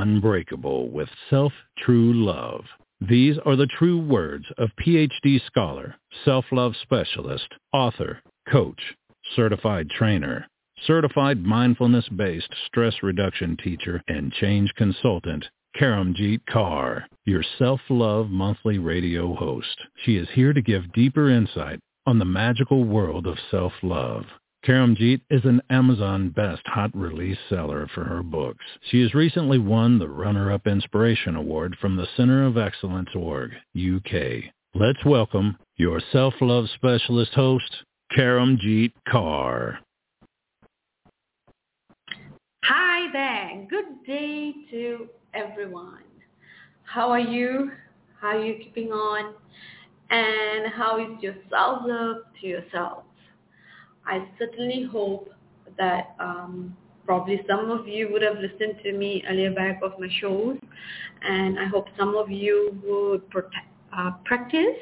unbreakable with self-true love. These are the true words of PhD scholar, self-love specialist, author, coach, certified trainer, certified mindfulness-based stress reduction teacher, and change consultant, Karamjeet Kaur, your self-love monthly radio host. She is here to give deeper insight on the magical world of self-love. Karamjeet is an Amazon Best Hot Release seller for her books. She has recently won the Runner-Up Inspiration Award from the Center of Excellence Org, UK. Let's welcome your self-love specialist host, Karamjeet Kaur. Hi there. Good day to everyone. How are you? How are you keeping on? And how is your self-love to yourself? I certainly hope that um, probably some of you would have listened to me earlier back of my shows, and I hope some of you would uh, practice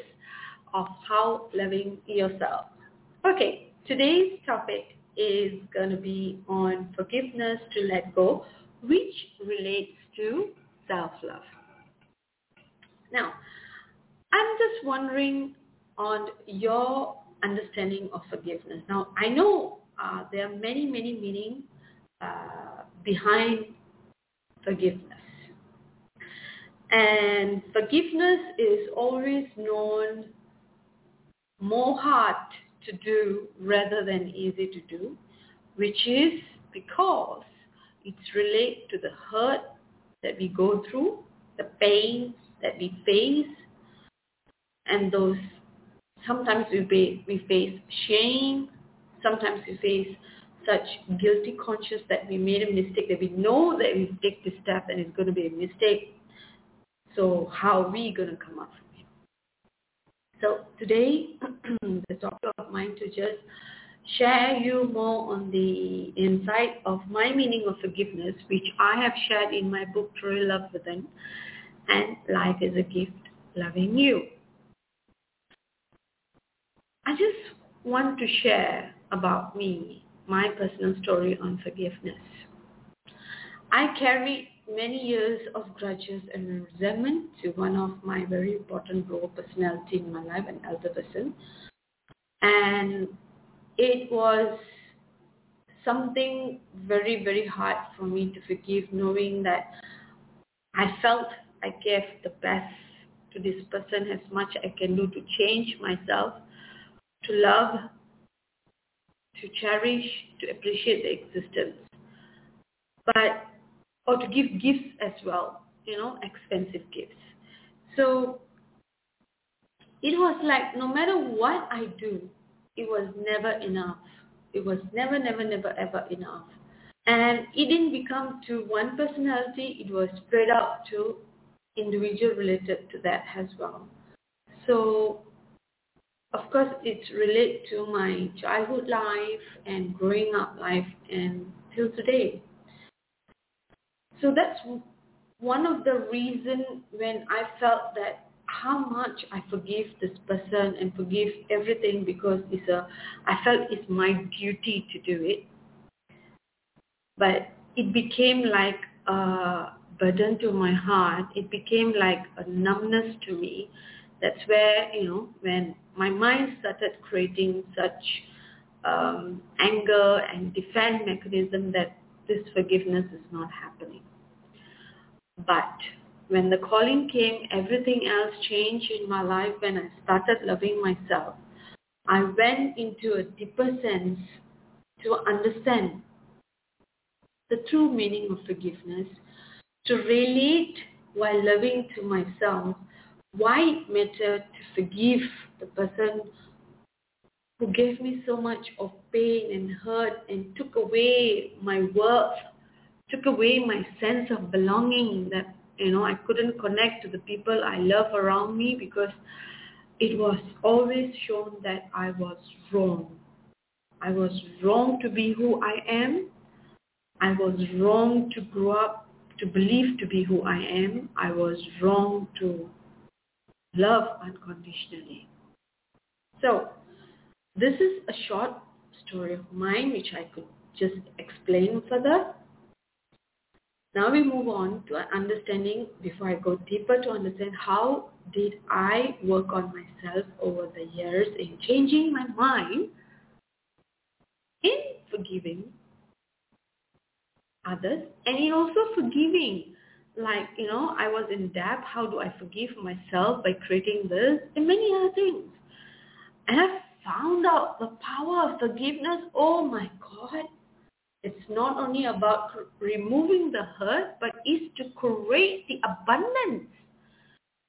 of how loving yourself. Okay, today's topic is going to be on forgiveness to let go, which relates to self-love. Now, I'm just wondering on your understanding of forgiveness. Now, I know uh, there are many, many meanings uh, behind forgiveness. And forgiveness is always known more hard to do rather than easy to do, which is because it's related to the hurt that we go through, the pain that we face, and those sometimes we face, we face shame, sometimes we face such guilty conscience that we made a mistake, that we know that we take this step and it's going to be a mistake. So how are we going to come up from it? So today, the topic of mine to just share you more on the insight of my meaning of forgiveness, which I have shared in my book, True Love Within, and Life is a Gift, Loving You. I just want to share about me, my personal story on forgiveness. I carried many years of grudges and resentment to one of my very important role personality in my life, an elder person. And it was something very, very hard for me to forgive knowing that I felt I gave the best to this person as much I can do to change myself to love, to cherish, to appreciate the existence. But, or to give gifts as well, you know, expensive gifts. So it was like no matter what I do, it was never enough. It was never, never, never, ever enough. And it didn't become to one personality, it was spread out to individual related to that as well. So of course, it's related to my childhood life and growing up life and till today. So that's one of the reasons when I felt that how much I forgive this person and forgive everything because it's a, I felt it's my duty to do it. But it became like a burden to my heart. It became like a numbness to me. That's where, you know, when my mind started creating such um, anger and defense mechanism that this forgiveness is not happening. But when the calling came, everything else changed in my life when I started loving myself. I went into a deeper sense to understand the true meaning of forgiveness, to relate while loving to myself why it mattered to forgive the person who gave me so much of pain and hurt and took away my worth, took away my sense of belonging that, you know, I couldn't connect to the people I love around me because it was always shown that I was wrong. I was wrong to be who I am. I was wrong to grow up to believe to be who I am. I was wrong to love unconditionally. So this is a short story of mine which I could just explain further. Now we move on to understanding, before I go deeper to understand how did I work on myself over the years in changing my mind in forgiving others and in also forgiving like you know i was in debt how do i forgive myself by creating this and many other things. And i found out the power of forgiveness oh my god. It's not only about removing the hurt but is to create the abundance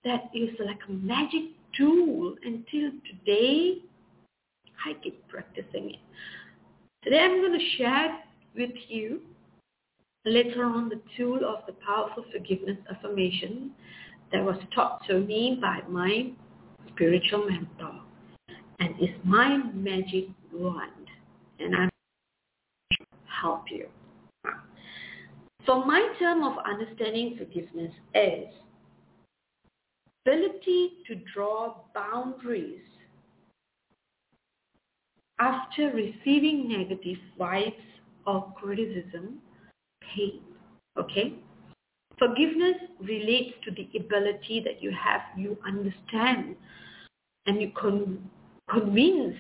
that is like a magic tool. Until today i keep practicing it. Today i'm going to share with you later on the tool of the powerful forgiveness affirmation that was taught to me by my spiritual mentor and is my magic wand and I'm help you. So my term of understanding forgiveness is ability to draw boundaries after receiving negative vibes or criticism pain. Okay? Forgiveness relates to the ability that you have, you understand, and you con- convince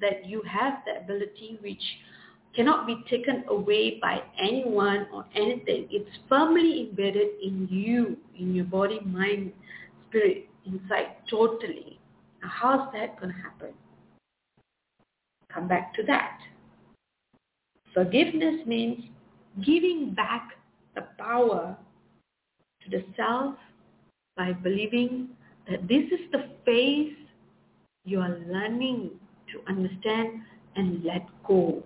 that you have the ability which cannot be taken away by anyone or anything. It's firmly embedded in you, in your body, mind, spirit, inside totally. Now how's that going to happen? Come back to that. Forgiveness means giving back the power to the self by believing that this is the phase you are learning to understand and let go.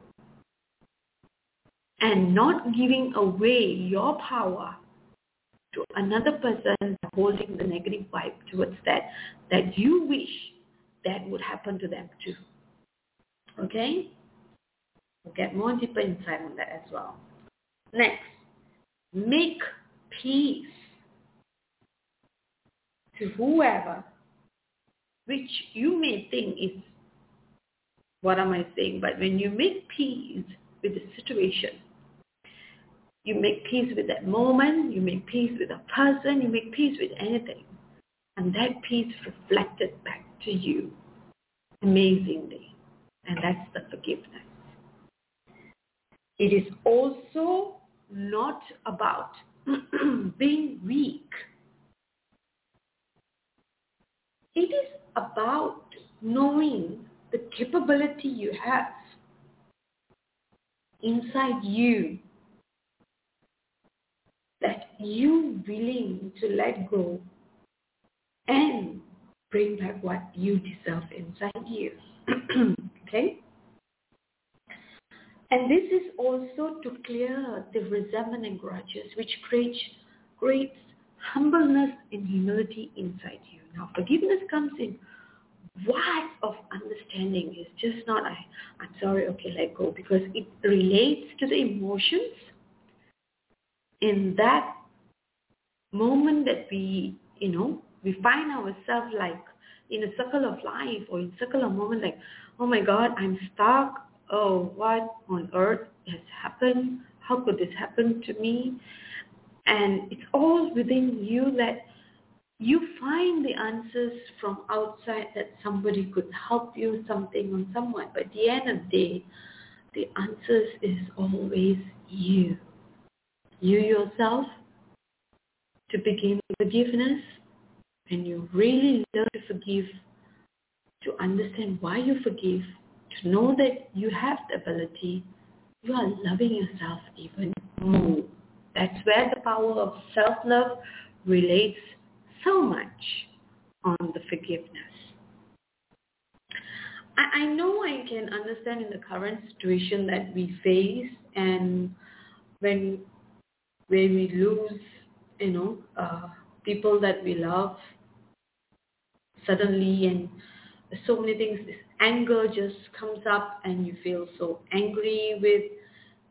And not giving away your power to another person holding the negative vibe towards that, that you wish that would happen to them too. Okay? We'll get more deeper insight on that as well. Next, make peace to whoever, which you may think is, what am I saying? But when you make peace with the situation, you make peace with that moment, you make peace with a person, you make peace with anything. And that peace reflected back to you amazingly. And that's the forgiveness. It is also not about being weak. It is about knowing the capability you have inside you that you willing to let go and bring back what you deserve inside you. okay? And this is also to clear the resentment and grudges, which creates, creates humbleness and humility inside you. Now, forgiveness comes in what of understanding. Is just not I, I'm sorry, okay, let go, because it relates to the emotions. In that moment that we, you know, we find ourselves like in a circle of life or in circle of moment like, oh my God, I'm stuck oh, what on earth has happened? How could this happen to me? And it's all within you that you find the answers from outside that somebody could help you something or someone. But at the end of the day, the answers is always you. You yourself to begin forgiveness and you really learn to forgive, to understand why you forgive, to know that you have the ability, you are loving yourself even more. That's where the power of self-love relates so much on the forgiveness. I, I know I can understand in the current situation that we face and when when we lose, you know, uh, people that we love suddenly and so many things anger just comes up and you feel so angry with,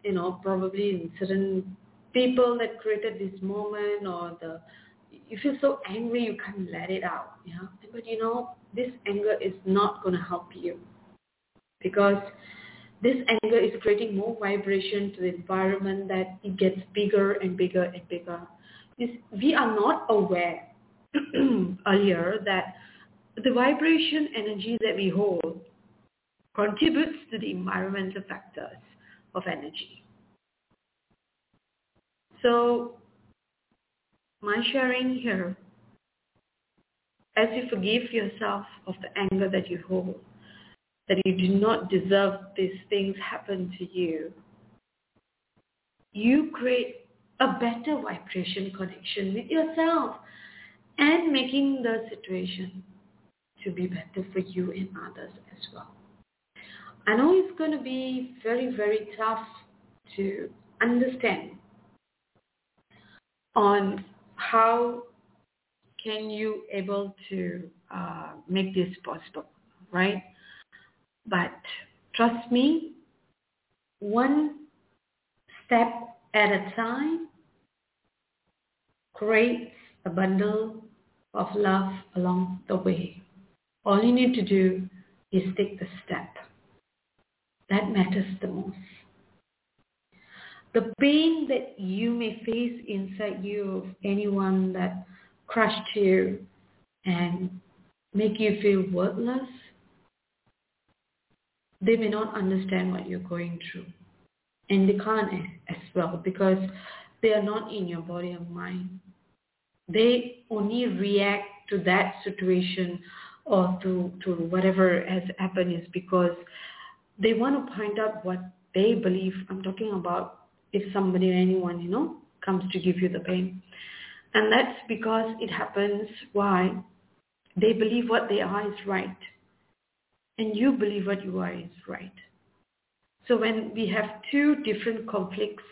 you know, probably certain people that created this moment or the, you feel so angry you can't let it out. Yeah? But you know, this anger is not going to help you because this anger is creating more vibration to the environment that it gets bigger and bigger and bigger. We are not aware earlier that the vibration energy that we hold contributes to the environmental factors of energy. So my sharing here, as you forgive yourself of the anger that you hold, that you do not deserve these things happen to you, you create a better vibration connection with yourself and making the situation to be better for you and others as well. I know it's going to be very, very tough to understand on how can you able to uh, make this possible, right? But trust me, one step at a time creates a bundle of love along the way. All you need to do is take the step. That matters the most. The pain that you may face inside you of anyone that crushed you and make you feel worthless, they may not understand what you're going through. And they can't as well because they are not in your body and mind. They only react to that situation or to, to whatever has happened is because they want to point out what they believe. I'm talking about if somebody or anyone, you know, comes to give you the pain. And that's because it happens why they believe what they are is right and you believe what you are is right. So when we have two different conflicts,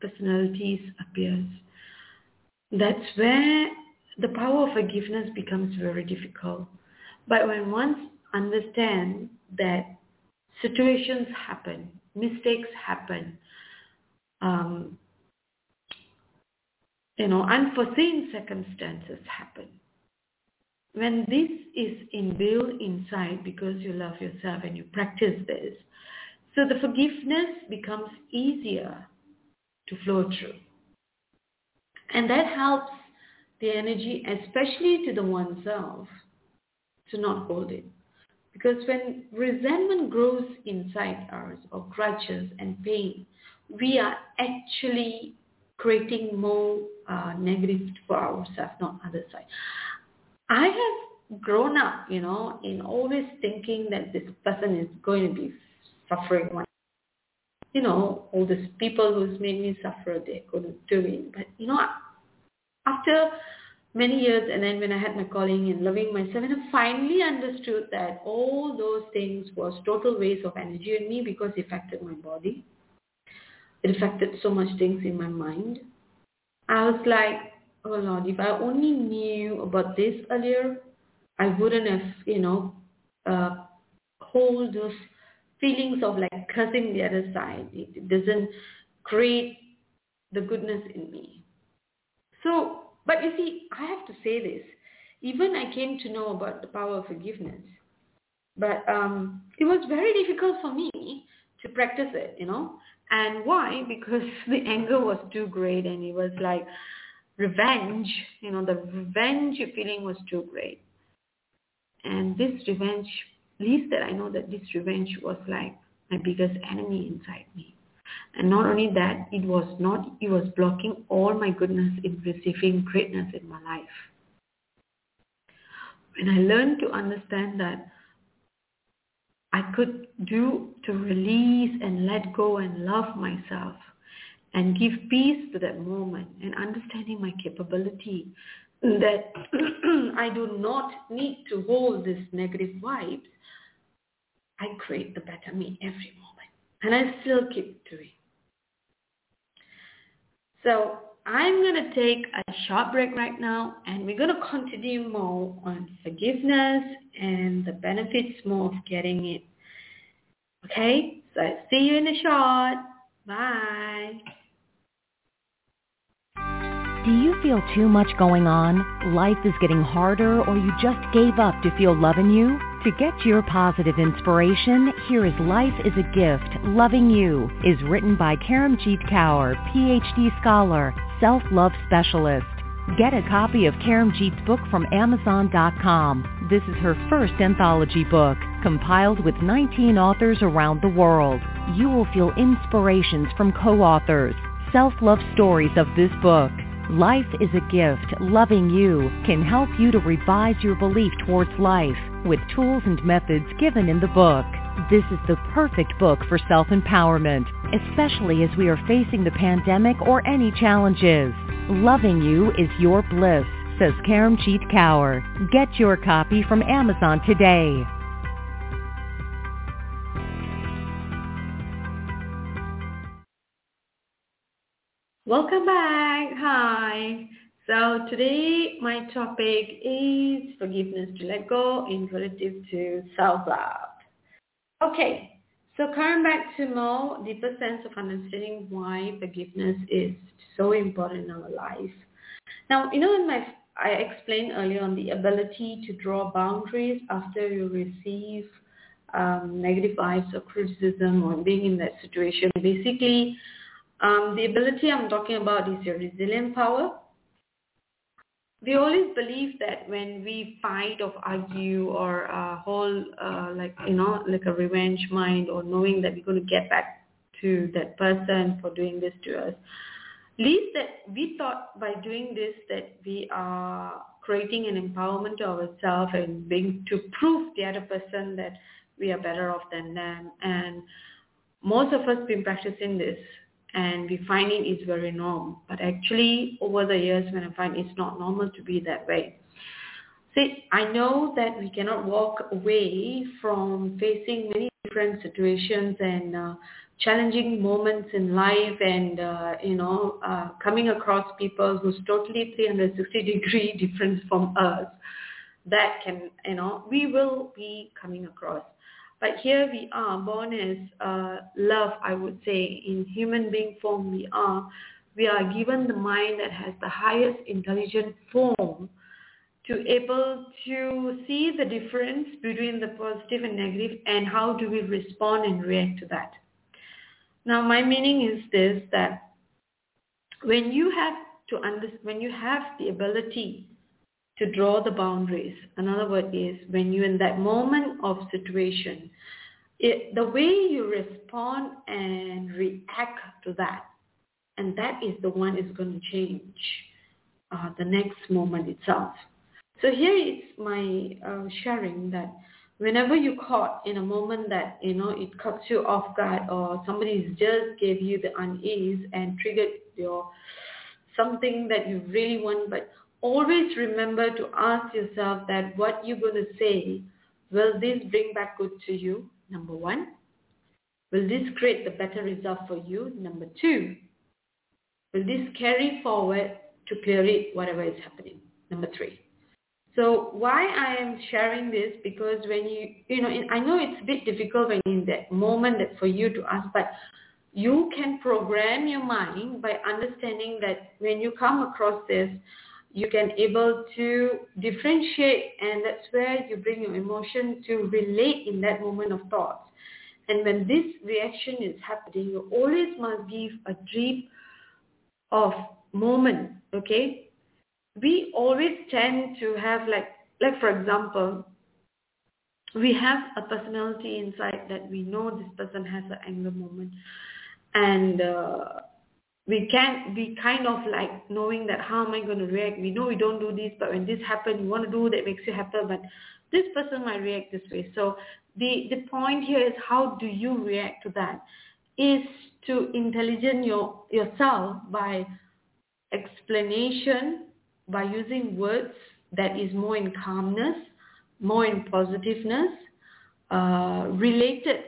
personalities appears, that's where the power of forgiveness becomes very difficult. But when one understands that situations happen, mistakes happen, um, you know, unforeseen circumstances happen when this is inbuilt inside because you love yourself and you practice this, so the forgiveness becomes easier to flow through. And that helps the energy, especially to the oneself, to not hold it. Because when resentment grows inside us or grudges and pain, we are actually creating more uh, negative for ourselves, not other side. I have grown up, you know, in always thinking that this person is going to be suffering. You know, all these people who's made me suffer, they're going to do it. But, you know, after many years and then when I had my calling and loving myself and I finally understood that all those things was total waste of energy in me because it affected my body. It affected so much things in my mind. I was like, oh Lord, if I only knew about this earlier, I wouldn't have, you know, uh, hold those feelings of like cursing the other side. It doesn't create the goodness in me. So, but you see, I have to say this. Even I came to know about the power of forgiveness, but um, it was very difficult for me to practice it, you know. And why? Because the anger was too great, and it was like revenge, you know, the revenge feeling was too great. And this revenge, least that I know that this revenge was like my biggest enemy inside me. And not only that, it was not, it was blocking all my goodness in receiving greatness in my life. When I learned to understand that I could do to release and let go and love myself, and give peace to that moment and understanding my capability that I do not need to hold these negative vibes, I create the better me every moment. And I still keep doing. So I'm going to take a short break right now and we're going to continue more on forgiveness and the benefits more of getting it. Okay? So see you in a short. Bye. Do you feel too much going on? Life is getting harder or you just gave up to feel love in you? To get your positive inspiration, here is Life is a Gift, Loving You, is written by Karamjeet Kaur, PhD scholar, self-love specialist. Get a copy of Karamjeet's book from Amazon.com. This is her first anthology book, compiled with 19 authors around the world. You will feel inspirations from co-authors, self-love stories of this book. Life is a gift. Loving you can help you to revise your belief towards life with tools and methods given in the book. This is the perfect book for self-empowerment, especially as we are facing the pandemic or any challenges. Loving you is your bliss, says Karamjeet Kaur. Get your copy from Amazon today. Welcome back. Hi. So today my topic is forgiveness to let go in relative to self-love. Okay, so coming back to more deeper sense of understanding why forgiveness is so important in our life. Now, you know, in my I explained earlier on the ability to draw boundaries after you receive um, negative vibes or criticism or being in that situation. Basically, um, the ability I'm talking about is your resilient power. We always believe that when we fight or argue or uh, hold uh, like you know like a revenge mind or knowing that we're going to get back to that person for doing this to us, least that we thought by doing this that we are creating an empowerment to ourselves and being to prove the other person that we are better off than them and most of us been practicing this and we find it is very normal. But actually, over the years, when I find it's not normal to be that way. See, I know that we cannot walk away from facing many different situations and uh, challenging moments in life and, uh, you know, uh, coming across people who's totally 360 degree different from us that can, you know, we will be coming across. But here we are, born as uh, love, I would say, in human being form we are. We are given the mind that has the highest intelligent form to able to see the difference between the positive and negative and how do we respond and react to that. Now my meaning is this, that when you have to understand, when you have the ability to draw the boundaries. Another word is when you're in that moment of situation, it, the way you respond and react to that, and that is the one is going to change uh, the next moment itself. So here is my uh, sharing that whenever you caught in a moment that you know it cuts you off guard or somebody just gave you the unease and triggered your something that you really want but always remember to ask yourself that what you're going to say, will this bring back good to you? Number one. Will this create the better result for you? Number two. Will this carry forward to it, whatever is happening? Number three. So why I am sharing this because when you, you know, I know it's a bit difficult when in that moment that for you to ask, but you can program your mind by understanding that when you come across this, you can able to differentiate and that's where you bring your emotion to relate in that moment of thought. And when this reaction is happening, you always must give a deep of moment, okay? We always tend to have like, like for example, we have a personality inside that we know this person has an anger moment. And uh, we can be kind of like knowing that how am I going to react? We know we don't do this, but when this happens, you want to do that makes you happy, but this person might react this way. So the the point here is how do you react to that? Is to intelligent your yourself by explanation, by using words that is more in calmness, more in positiveness, uh, related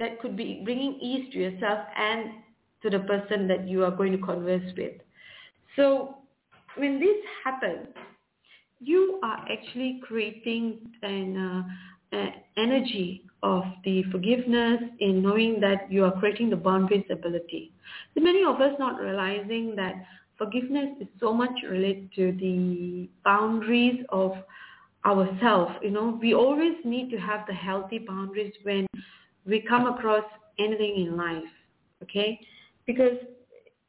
that could be bringing ease to yourself and to the person that you are going to converse with. So when this happens, you are actually creating an uh, energy of the forgiveness in knowing that you are creating the boundaries ability. So many of us not realizing that forgiveness is so much related to the boundaries of ourselves. You know, we always need to have the healthy boundaries when we come across anything in life. Okay, because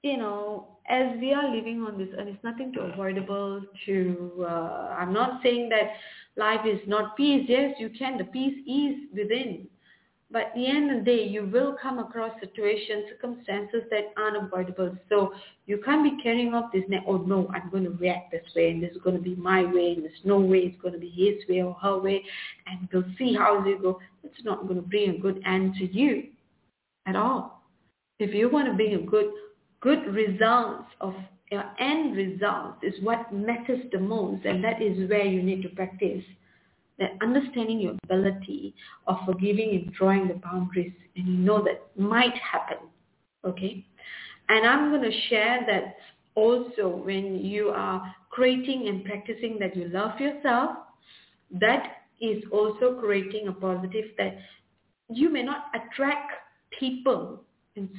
you know, as we are living on this and it's nothing to avoidable to, uh, I'm not saying that life is not peace. Yes, you can. The peace is within. But at the end of the day, you will come across situations, circumstances that are unavoidable. So you can't be carrying up this net, oh no, I'm going to react this way and this is going to be my way and there's no way it's going to be his way or her way and we'll see how they go. It's not going to bring a good end to you at all. If you want to bring a good, good results of your end results is what matters the most and that is where you need to practice that understanding your ability of forgiving and drawing the boundaries and you know that might happen. Okay? And I'm going to share that also when you are creating and practicing that you love yourself, that is also creating a positive that you may not attract people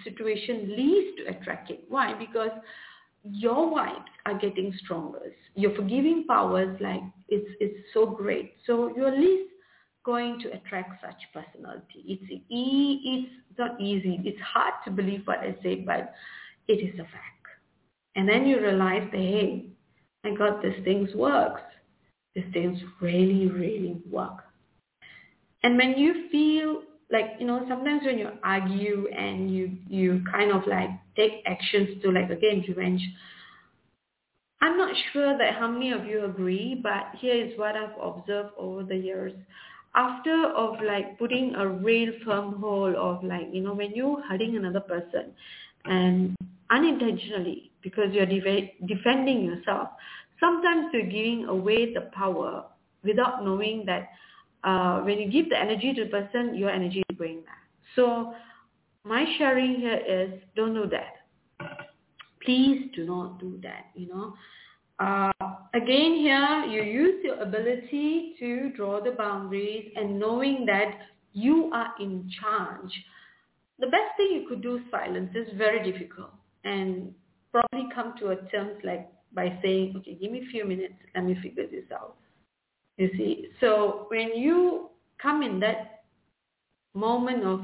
situation least to attracting. Why? Because your vibes are getting stronger. Your forgiving powers, like it's it's so great. So you're least going to attract such personality. It's e it's not easy. It's hard to believe what I say, but it is a fact. And then you realize that hey, my God, this things works. These things really, really work. And when you feel like you know sometimes when you argue and you you kind of like take actions to like again revenge i'm not sure that how many of you agree but here is what i've observed over the years. After of like putting a real firm hold of like you know when you're hurting another person and unintentionally because you're de- defending yourself sometimes you're giving away the power without knowing that uh, when you give the energy to the person, your energy is going back. So my sharing here is don't do that. Please do not do that, you know. Uh, again here, you use your ability to draw the boundaries and knowing that you are in charge. The best thing you could do is silence. It's very difficult and probably come to a terms like by saying, okay, give me a few minutes, let me figure this out. You see, so when you come in that moment of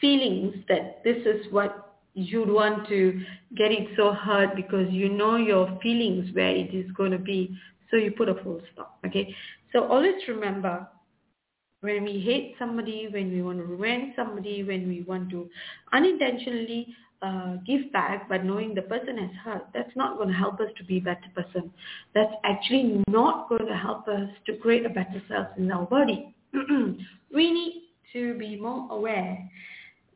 feelings that this is what you'd want to get it so hard because you know your feelings where it is going to be, so you put a full stop. Okay, so always remember when we hate somebody, when we want to revenge somebody, when we want to unintentionally uh, give back, but knowing the person has hurt, that's not going to help us to be a better person. That's actually not going to help us to create a better self in our body. we need to be more aware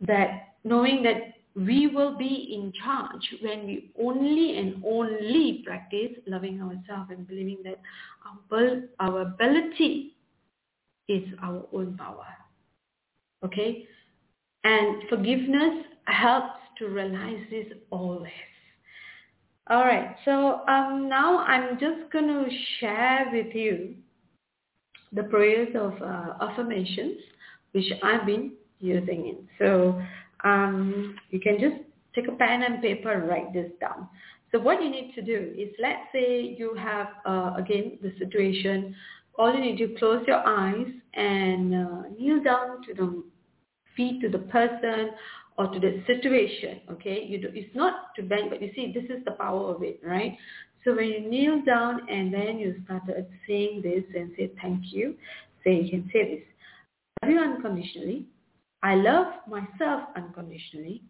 that knowing that we will be in charge when we only and only practice loving ourselves and believing that our, our ability is our own power. Okay? And forgiveness helps to realize this always. All right, so um, now I'm just going to share with you the prayers of uh, affirmations which I've been using it. So um, you can just take a pen and paper and write this down. So what you need to do is let's say you have, uh, again, the situation, all you need to close your eyes and uh, kneel down to the feet to the person or to the situation. Okay, you do, it's not to bend, but you see, this is the power of it, right? So when you kneel down and then you start saying this and say thank you, say you can say this. I love you unconditionally. I love myself unconditionally.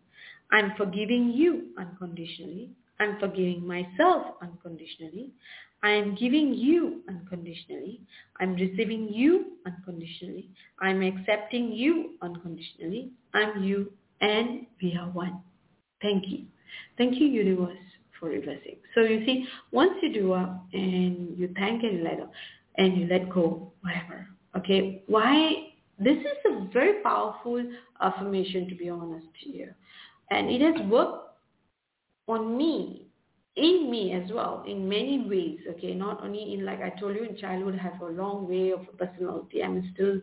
I'm forgiving you unconditionally. I'm forgiving myself unconditionally. I am giving you unconditionally. I'm receiving you unconditionally. I'm accepting you unconditionally. I'm you and we are one. Thank you. Thank you, universe, for reversing. So you see, once you do up and you thank and let go, and you let go, whatever. Okay, why? This is a very powerful affirmation, to be honest you, and it has worked on me, in me as well, in many ways. Okay, not only in like I told you in childhood, I have a long way of personality. I'm still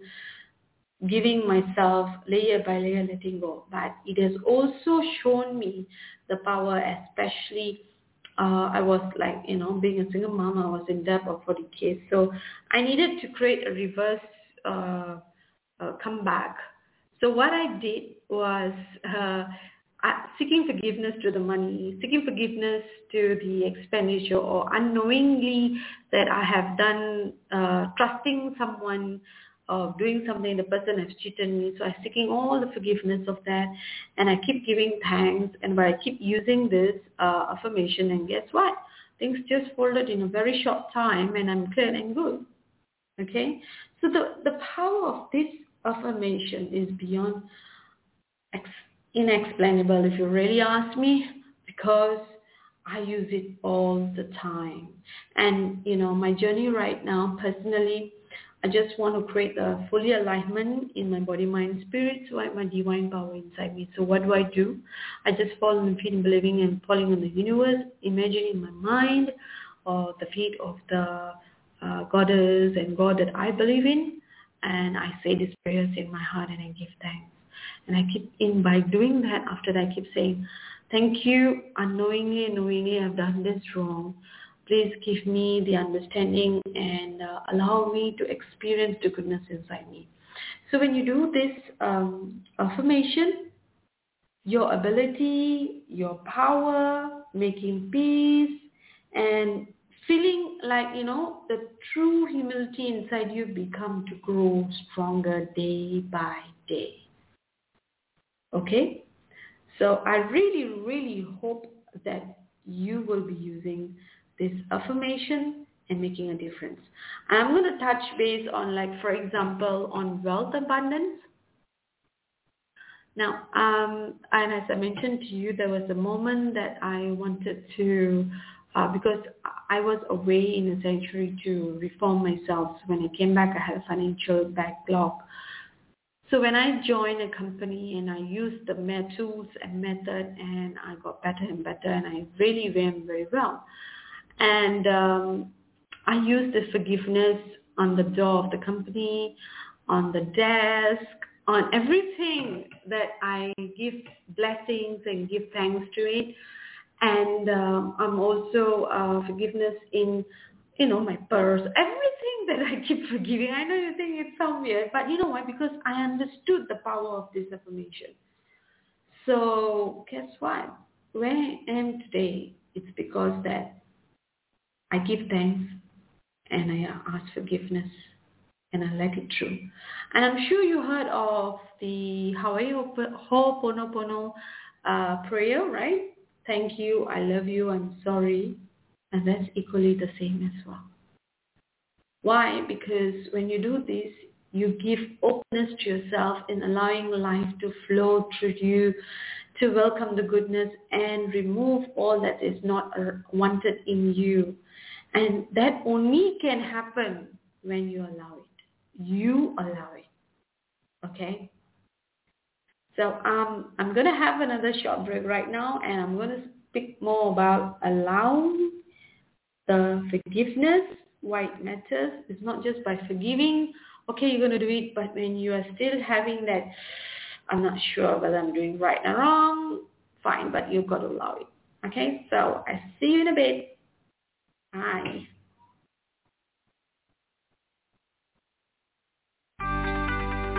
giving myself layer by layer letting go. But it has also shown me the power, especially uh, I was like, you know, being a single mom, I was in debt of 40k. So I needed to create a reverse uh, uh, comeback. So what I did was uh, seeking forgiveness to the money, seeking forgiveness to the expenditure or unknowingly that I have done, uh, trusting someone of doing something, the person has cheated me. So I'm seeking all the forgiveness of that and I keep giving thanks and but I keep using this uh, affirmation and guess what? Things just folded in a very short time and I'm clear and good. Okay? So the, the power of this affirmation is beyond ex- inexplainable if you really ask me because I use it all the time. And, you know, my journey right now personally I just want to create a fully alignment in my body, mind, spirit, so I have my divine power inside me. So what do I do? I just fall on the feet and believing and falling on the universe, imagining in my mind or the feet of the uh, goddess and God that I believe in. And I say these prayers in my heart and I give thanks. And I keep in by doing that after that I keep saying, thank you unknowingly, knowingly I've done this wrong please give me the understanding and uh, allow me to experience the goodness inside me. So when you do this um, affirmation, your ability, your power, making peace, and feeling like, you know, the true humility inside you become to grow stronger day by day. Okay? So I really, really hope that you will be using this affirmation and making a difference. I'm going to touch base on like, for example, on wealth abundance. Now, um, and as I mentioned to you, there was a moment that I wanted to, uh, because I was away in a sanctuary to reform myself. So when I came back, I had a financial backlog. So when I joined a company and I used the tools and method and I got better and better and I really ran very well. And um, I use the forgiveness on the door of the company, on the desk, on everything that I give blessings and give thanks to it. And um, I'm also uh, forgiveness in, you know, my purse, everything that I keep forgiving. I know you think it's so weird, but you know why? Because I understood the power of this affirmation. So guess what? Where I am today, it's because that I give thanks and I ask forgiveness and I let it through. And I'm sure you heard of the Hawaii Ho'oponopono uh, prayer, right? Thank you, I love you, I'm sorry. And that's equally the same as well. Why? Because when you do this, you give openness to yourself in allowing life to flow through you, to welcome the goodness and remove all that is not wanted in you and that only can happen when you allow it. You allow it. Okay? So um, I'm going to have another short break right now and I'm going to speak more about allowing the forgiveness, why it matters. It's not just by forgiving, okay, you're going to do it, but when you are still having that, I'm not sure whether I'm doing right or wrong, fine, but you've got to allow it. Okay, so I see you in a bit. Bye.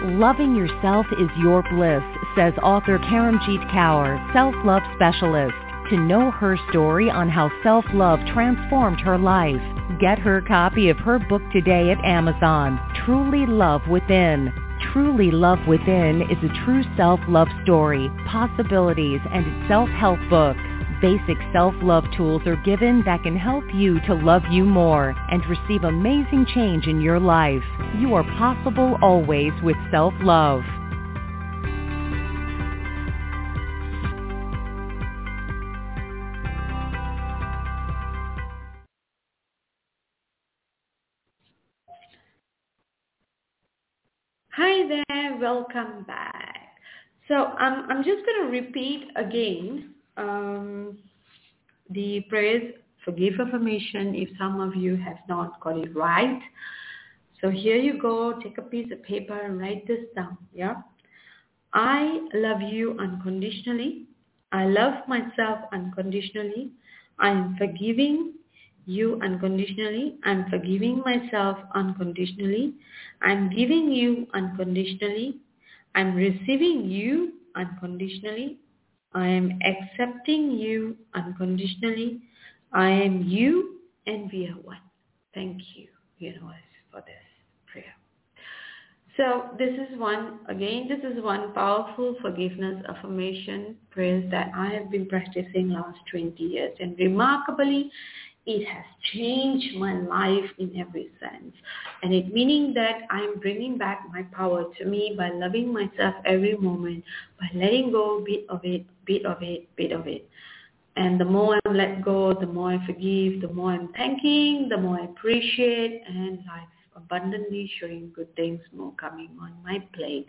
Loving yourself is your bliss, says author Karamjeet Kaur, self-love specialist. To know her story on how self-love transformed her life, get her copy of her book today at Amazon, Truly Love Within. Truly Love Within is a true self-love story, possibilities, and self-help book. Basic self-love tools are given that can help you to love you more and receive amazing change in your life. You are possible always with self-love. There, welcome back. So um, I'm just going to repeat again um, the prayers forgive affirmation if some of you have not got it right. So here you go, take a piece of paper and write this down, yeah? I love you unconditionally. I love myself unconditionally. I am forgiving you unconditionally. I'm forgiving myself unconditionally. I'm giving you unconditionally. I'm receiving you unconditionally. I am accepting you unconditionally. I am you and we are one. Thank you, universe, for this prayer. So this is one, again, this is one powerful forgiveness affirmation prayers that I have been practicing last 20 years. And remarkably, it has changed my life in every sense. And it meaning that I'm bringing back my power to me by loving myself every moment, by letting go bit of it, bit of it, bit of it. And the more I let go, the more I forgive, the more I'm thanking, the more I appreciate, and life abundantly showing good things more coming on my plate.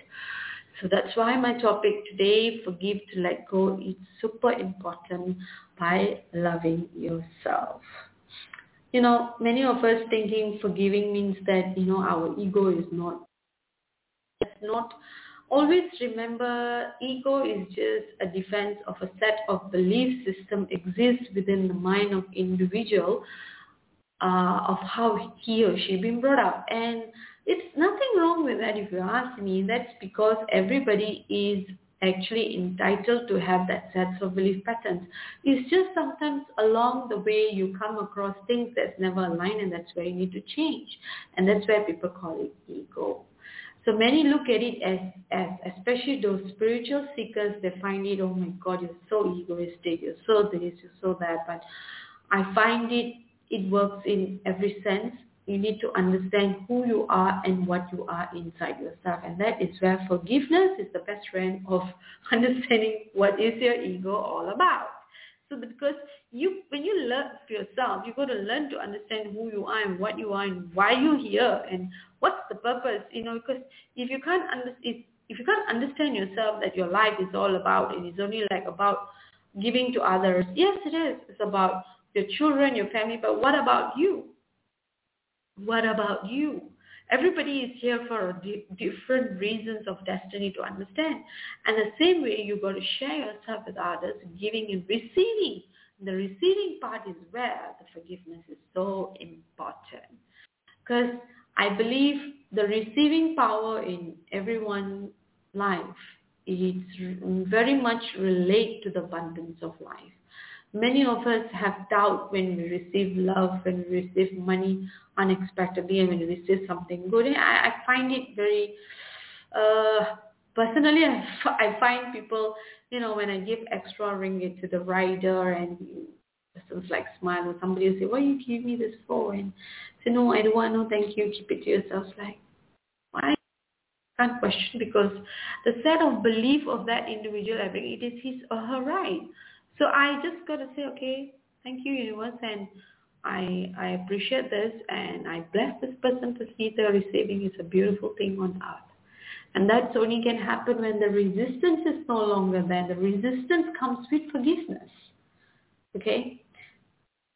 So that's why my topic today, forgive to let go, is super important by loving yourself. You know, many of us thinking forgiving means that, you know, our ego is not, it's not, always remember ego is just a defense of a set of belief system exists within the mind of individual uh, of how he or she been brought up. And it's nothing wrong with that if you ask me. That's because everybody is actually entitled to have that sets of belief patterns. It's just sometimes along the way you come across things that's never aligned and that's where you need to change. And that's where people call it ego. So many look at it as, as especially those spiritual seekers, they find it, oh my God, you're so egoistic, you're so this, you're so that. But I find it it works in every sense. You need to understand who you are and what you are inside yourself. And that is where forgiveness is the best friend of understanding what is your ego all about. So because you, when you learn for yourself, you got to learn to understand who you are and what you are and why you're here and what's the purpose. You know, because if you can't understand, if, you can't understand yourself that your life is all about and it's only like about giving to others, yes, it is. It's about your children, your family, but what about you? What about you? Everybody is here for di- different reasons of destiny to understand. And the same way you got to share yourself with others, giving and receiving. The receiving part is where the forgiveness is so important. Because I believe the receiving power in everyone's life is very much relate to the abundance of life. Many of us have doubt when we receive love, when we receive money unexpectedly, and when we receive something good. And I, I find it very, uh, personally, I, I find people, you know, when I give extra ringgit to the rider and person's like smile or somebody will say, what you give me this for? And say, no, I don't want, no, thank you, keep it to yourself. Like, why? can't question because the set of belief of that individual, I think it is his or her right. So I just got to say, okay, thank you, universe, and I I appreciate this, and I bless this person to see the receiving is a beautiful thing on earth. And that only can happen when the resistance is no longer there. The resistance comes with forgiveness. Okay?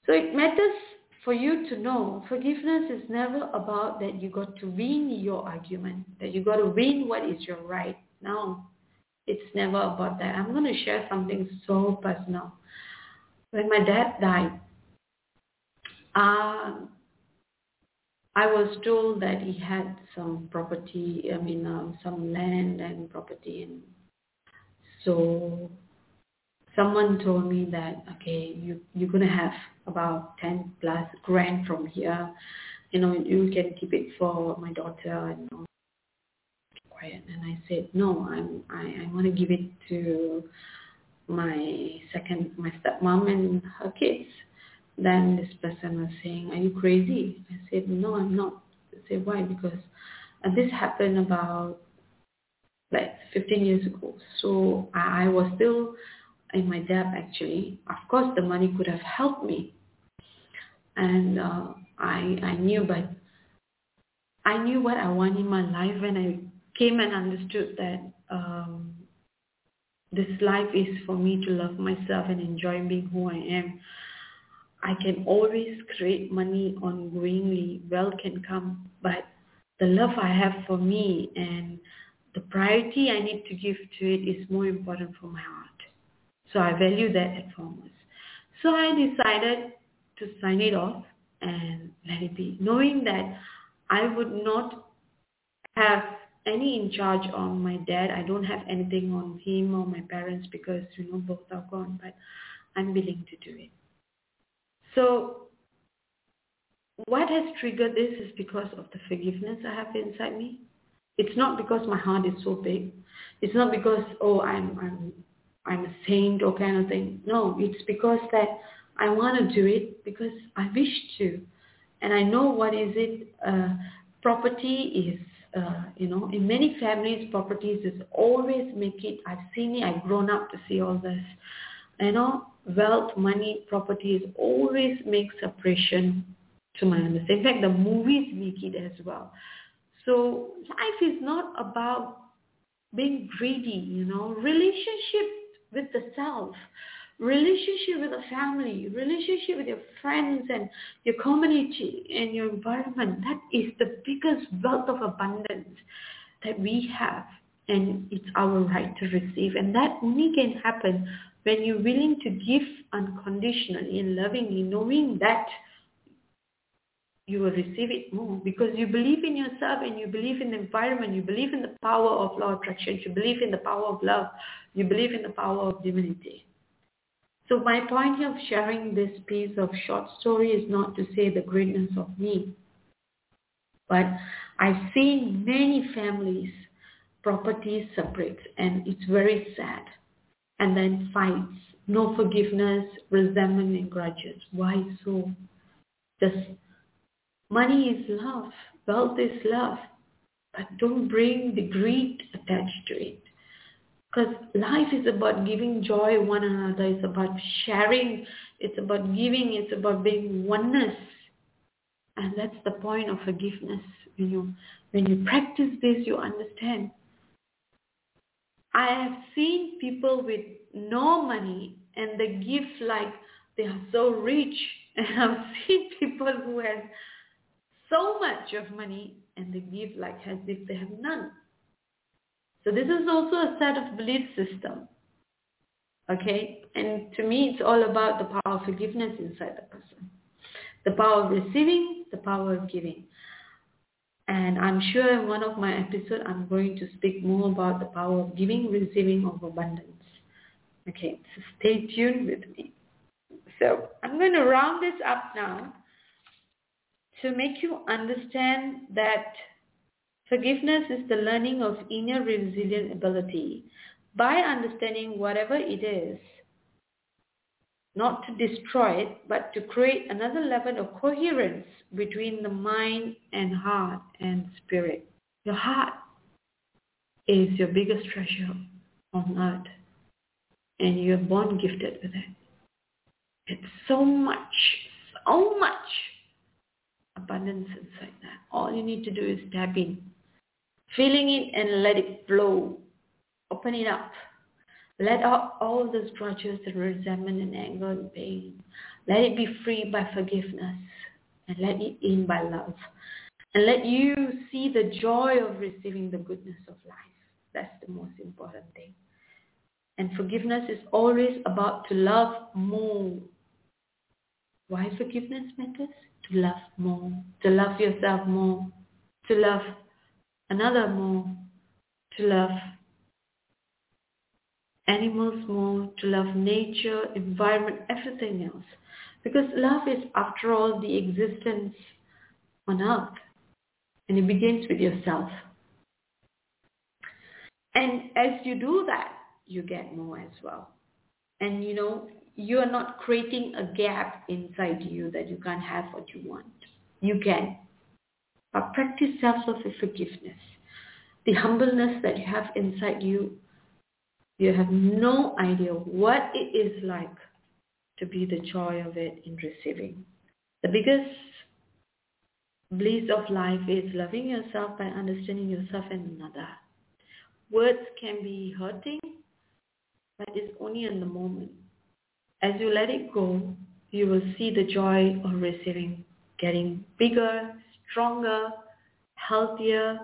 So it matters for you to know forgiveness is never about that you got to win your argument, that you got to win what is your right. No, it's never about that. I'm going to share something so personal. When my dad died, uh, I was told that he had some property, I mean, uh, some land and property. And so someone told me that, okay, you, you're going to have about 10 plus grand from here. You know, you can keep it for my daughter and all and I said, no, I'm, I, I want to give it to my second, my stepmom and her kids. Then this person was saying, are you crazy? I said, no, I'm not. I said, why? Because uh, this happened about like 15 years ago. So I, I was still in my debt actually. Of course, the money could have helped me. And uh, I, I knew, but I knew what I want in my life when I came and understood that um, this life is for me to love myself and enjoy being who I am. I can always create money ongoingly. Wealth can come, but the love I have for me and the priority I need to give to it is more important for my heart. So I value that at foremost. So I decided to sign it off and let it be, knowing that I would not have any in charge on my dad. I don't have anything on him or my parents because, you know, both are gone, but I'm willing to do it. So what has triggered this is because of the forgiveness I have inside me. It's not because my heart is so big. It's not because, oh, I'm, I'm, I'm a saint or kind of thing. No, it's because that I want to do it because I wish to. And I know what is it, uh, property is uh, you know, in many families, properties is always make it, I've seen it, I've grown up to see all this. You know, wealth, money, properties always make separation to my understanding. In fact, the movies make it as well. So life is not about being greedy, you know, relationship with the self relationship with the family, relationship with your friends and your community and your environment. That is the biggest wealth of abundance that we have. And it's our right to receive. And that only can happen when you're willing to give unconditionally and lovingly, knowing that you will receive it more because you believe in yourself and you believe in the environment, you believe in the power of law attraction, you believe in the power of love, you believe in the power of divinity. So my point of sharing this piece of short story is not to say the greatness of me, but I've seen many families, properties separate, and it's very sad. And then fights, no forgiveness, resentment and grudges. Why so? Because money is love, wealth is love, but don't bring the greed attached to it. Because life is about giving joy one another. It's about sharing. It's about giving. It's about being oneness. And that's the point of forgiveness. When you, when you practice this, you understand. I have seen people with no money and they give like they are so rich. And I've seen people who have so much of money and they give like as if they have none. So this is also a set of belief system. Okay? And to me, it's all about the power of forgiveness inside the person. The power of receiving, the power of giving. And I'm sure in one of my episodes, I'm going to speak more about the power of giving, receiving of abundance. Okay, so stay tuned with me. So I'm going to round this up now to make you understand that Forgiveness is the learning of inner resilient ability by understanding whatever it is, not to destroy it, but to create another level of coherence between the mind and heart and spirit. Your heart is your biggest treasure on earth and you're born gifted with it. It's so much, so much abundance inside that. All you need to do is tap in feeling it and let it flow. Open it up. Let out all those grudges and resentment and anger and pain. Let it be free by forgiveness and let it in by love. And let you see the joy of receiving the goodness of life. That's the most important thing. And forgiveness is always about to love more. Why forgiveness matters? To love more. To love yourself more. To love another more, to love animals more, to love nature, environment, everything else. Because love is, after all, the existence on earth. And it begins with yourself. And as you do that, you get more as well. And you know, you are not creating a gap inside you that you can't have what you want. You can. But practice self-love forgiveness. The humbleness that you have inside you, you have no idea what it is like to be the joy of it in receiving. The biggest bliss of life is loving yourself by understanding yourself and another. Words can be hurting, but it's only in the moment. As you let it go, you will see the joy of receiving getting bigger, stronger, healthier,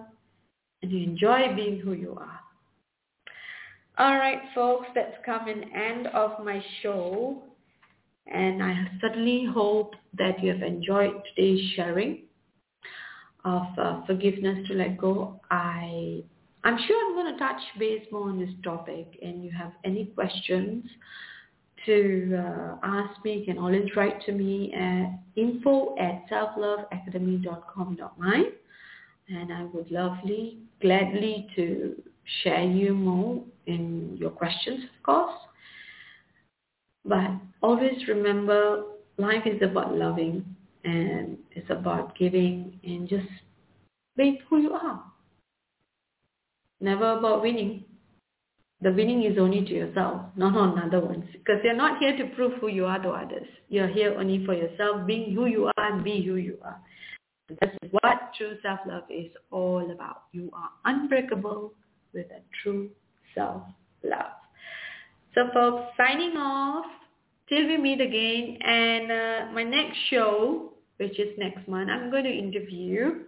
and you enjoy being who you are. All right, folks, that's come an end of my show. And I certainly hope that you have enjoyed today's sharing of uh, forgiveness to let go. I, I'm sure I'm going to touch base more on this topic and you have any questions to uh, ask me, you can always write to me at info at selfloveacademy.com.my and I would lovely, gladly to share you more in your questions, of course. But always remember, life is about loving and it's about giving and just being who you are. Never about winning. The winning is only to yourself, not on other ones. Because you're not here to prove who you are to others. You're here only for yourself, being who you are and be who you are. That's what true self-love is all about. You are unbreakable with a true self-love. So folks, signing off till we meet again. And uh, my next show, which is next month, I'm going to interview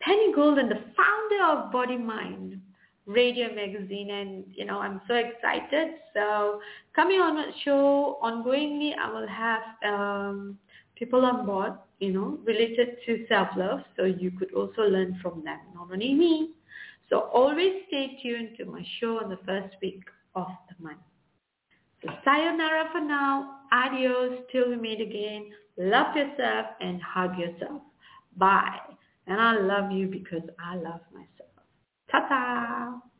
Penny Golden, the founder of Body Mind radio magazine and you know I'm so excited. So coming on the show ongoingly I will have um, people on board you know related to self-love. So you could also learn from them not only me. So always stay tuned to my show on the first week of the month. So sayonara for now. Adios. Till we meet again. Love yourself and hug yourself. Bye. And I love you because I love myself 咔嚓。